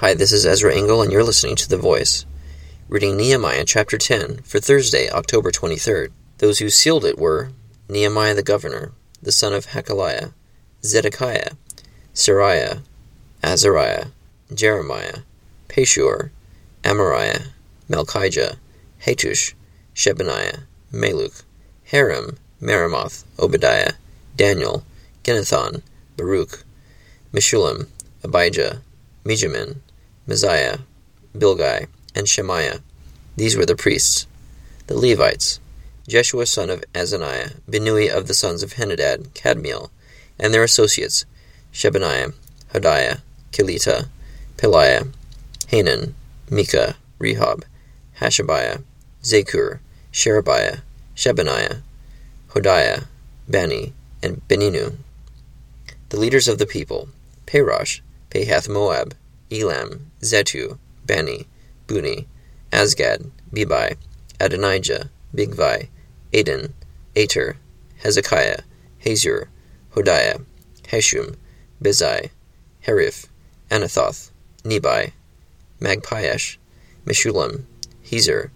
Hi, this is Ezra Engel, and you're listening to The Voice. Reading Nehemiah chapter 10 for Thursday, October 23rd. Those who sealed it were Nehemiah the governor, the son of Hachaliah, Zedekiah, Seraiah, Azariah, Jeremiah, Pashur, Amariah, Malchijah, Hattush, Shebaniah, Malluch, Harim, Meremoth, Obadiah, Daniel, Ginnethon, Baruch, Meshullam, Abijah, Mijamin, Maaziah, Bilgai, and Shemaiah. These were the priests. The Levites, Jeshua son of Azaniah, Binnui of the sons of Henadad, Kadmiel, and their associates, Shebaniah, Hodiah, Kelita, Pelaiah, Hanan, Micah, Rehob, Hashabiah, Zakur, Sherebiah, Shebaniah, Hodiah, Bani, and Beninu. The leaders of the people, Parosh, Pahath Moab, Elam, Zattu, Bani, Buni, Azgad, Bibai, Adonijah, Bigvai, Adin, Ater, Hezekiah, Hazur, Hodiah, Hashum, Bezai, Hariph, Anathoth, Nebai, Magpiash, Meshullam, Hezir,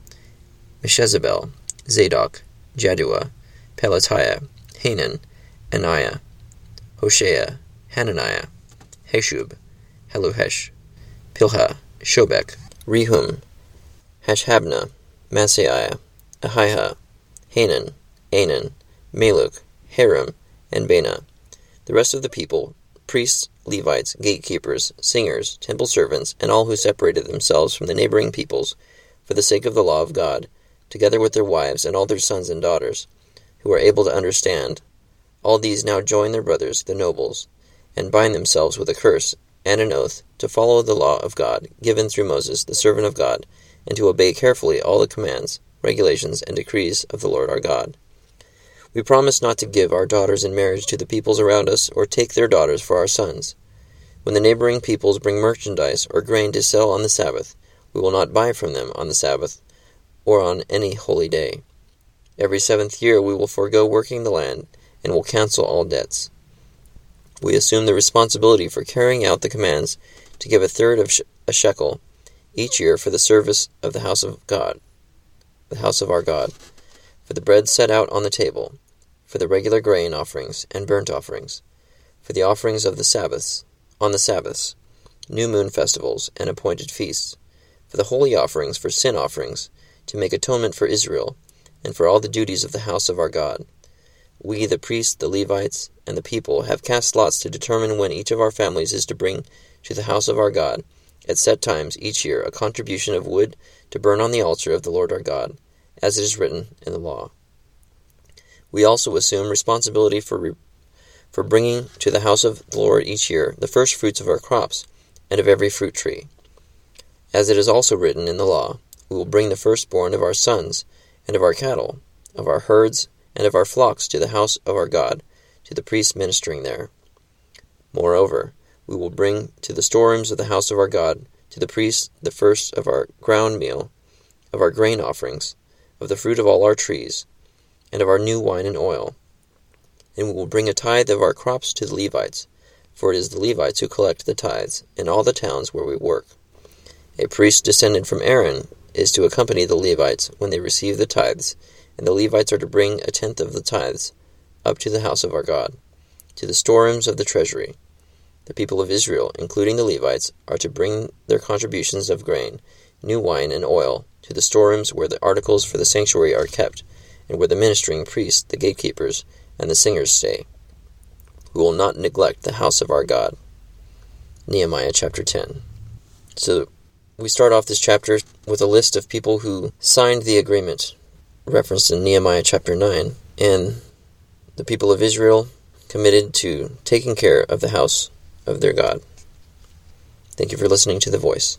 Meshezabel, Zadok, Jaddua, Pelatiah, Hanan, Anaiah, Hoshea, Hananiah, Hasshub, Hallohesh, Pilha, Shobek, Rehum, Hashabna, Maaseiah, Ahiah, Hanan, Anan, Malluch, Harim, and Bana. The rest of the people, priests, Levites, gatekeepers, singers, temple servants, and all who separated themselves from the neighboring peoples, for the sake of the law of God, together with their wives and all their sons and daughters, who are able to understand, all these now join their brothers, the nobles, and bind themselves with a curse and an oath to follow the law of God given through Moses, the servant of God, and to obey carefully all the commands, regulations, and decrees of the Lord our God. We promise not to give our daughters in marriage to the peoples around us, or take their daughters for our sons. When the neighboring peoples bring merchandise or grain to sell on the Sabbath, we will not buy from them on the Sabbath, or on any holy day. Every seventh year we will forego working the land, and will cancel all debts. We assume the responsibility for carrying out the commands to give a third of a shekel each year for the service of the house of God, the house of our God, for the bread set out on the table, for the regular grain offerings and burnt offerings, for the offerings of the Sabbaths, on the Sabbaths, new moon festivals, and appointed feasts, for the holy offerings, for sin offerings, to make atonement for Israel, and for all the duties of the house of our God. We, the priests, the Levites, and the people, have cast lots to determine when each of our families is to bring to the house of our God, at set times each year, a contribution of wood to burn on the altar of the Lord our God, as it is written in the law. We also assume responsibility for, re- for bringing to the house of the Lord each year the first fruits of our crops and of every fruit tree. As it is also written in the law, we will bring the firstborn of our sons and of our cattle, of our herds, and of our flocks to the house of our God, to the priests ministering there. Moreover, we will bring to the storerooms of the house of our God, to the priests, the first of our ground meal, of our grain offerings, of the fruit of all our trees, and of our new wine and oil. And we will bring a tithe of our crops to the Levites, for it is the Levites who collect the tithes in all the towns where we work. A priest descended from Aaron is to accompany the Levites when they receive the tithes, and the Levites are to bring a tenth of the tithes up to the house of our God, to the storerooms of the treasury. The people of Israel, including the Levites, are to bring their contributions of grain, new wine, and oil to the storerooms where the articles for the sanctuary are kept, and where the ministering priests, the gatekeepers, and the singers stay. We will not neglect the house of our God. Nehemiah chapter 10. So we start off this chapter with a list of people who signed the agreement referenced in Nehemiah chapter 9, and the people of Israel committed to taking care of the house of their God. Thank you for listening to The Voice.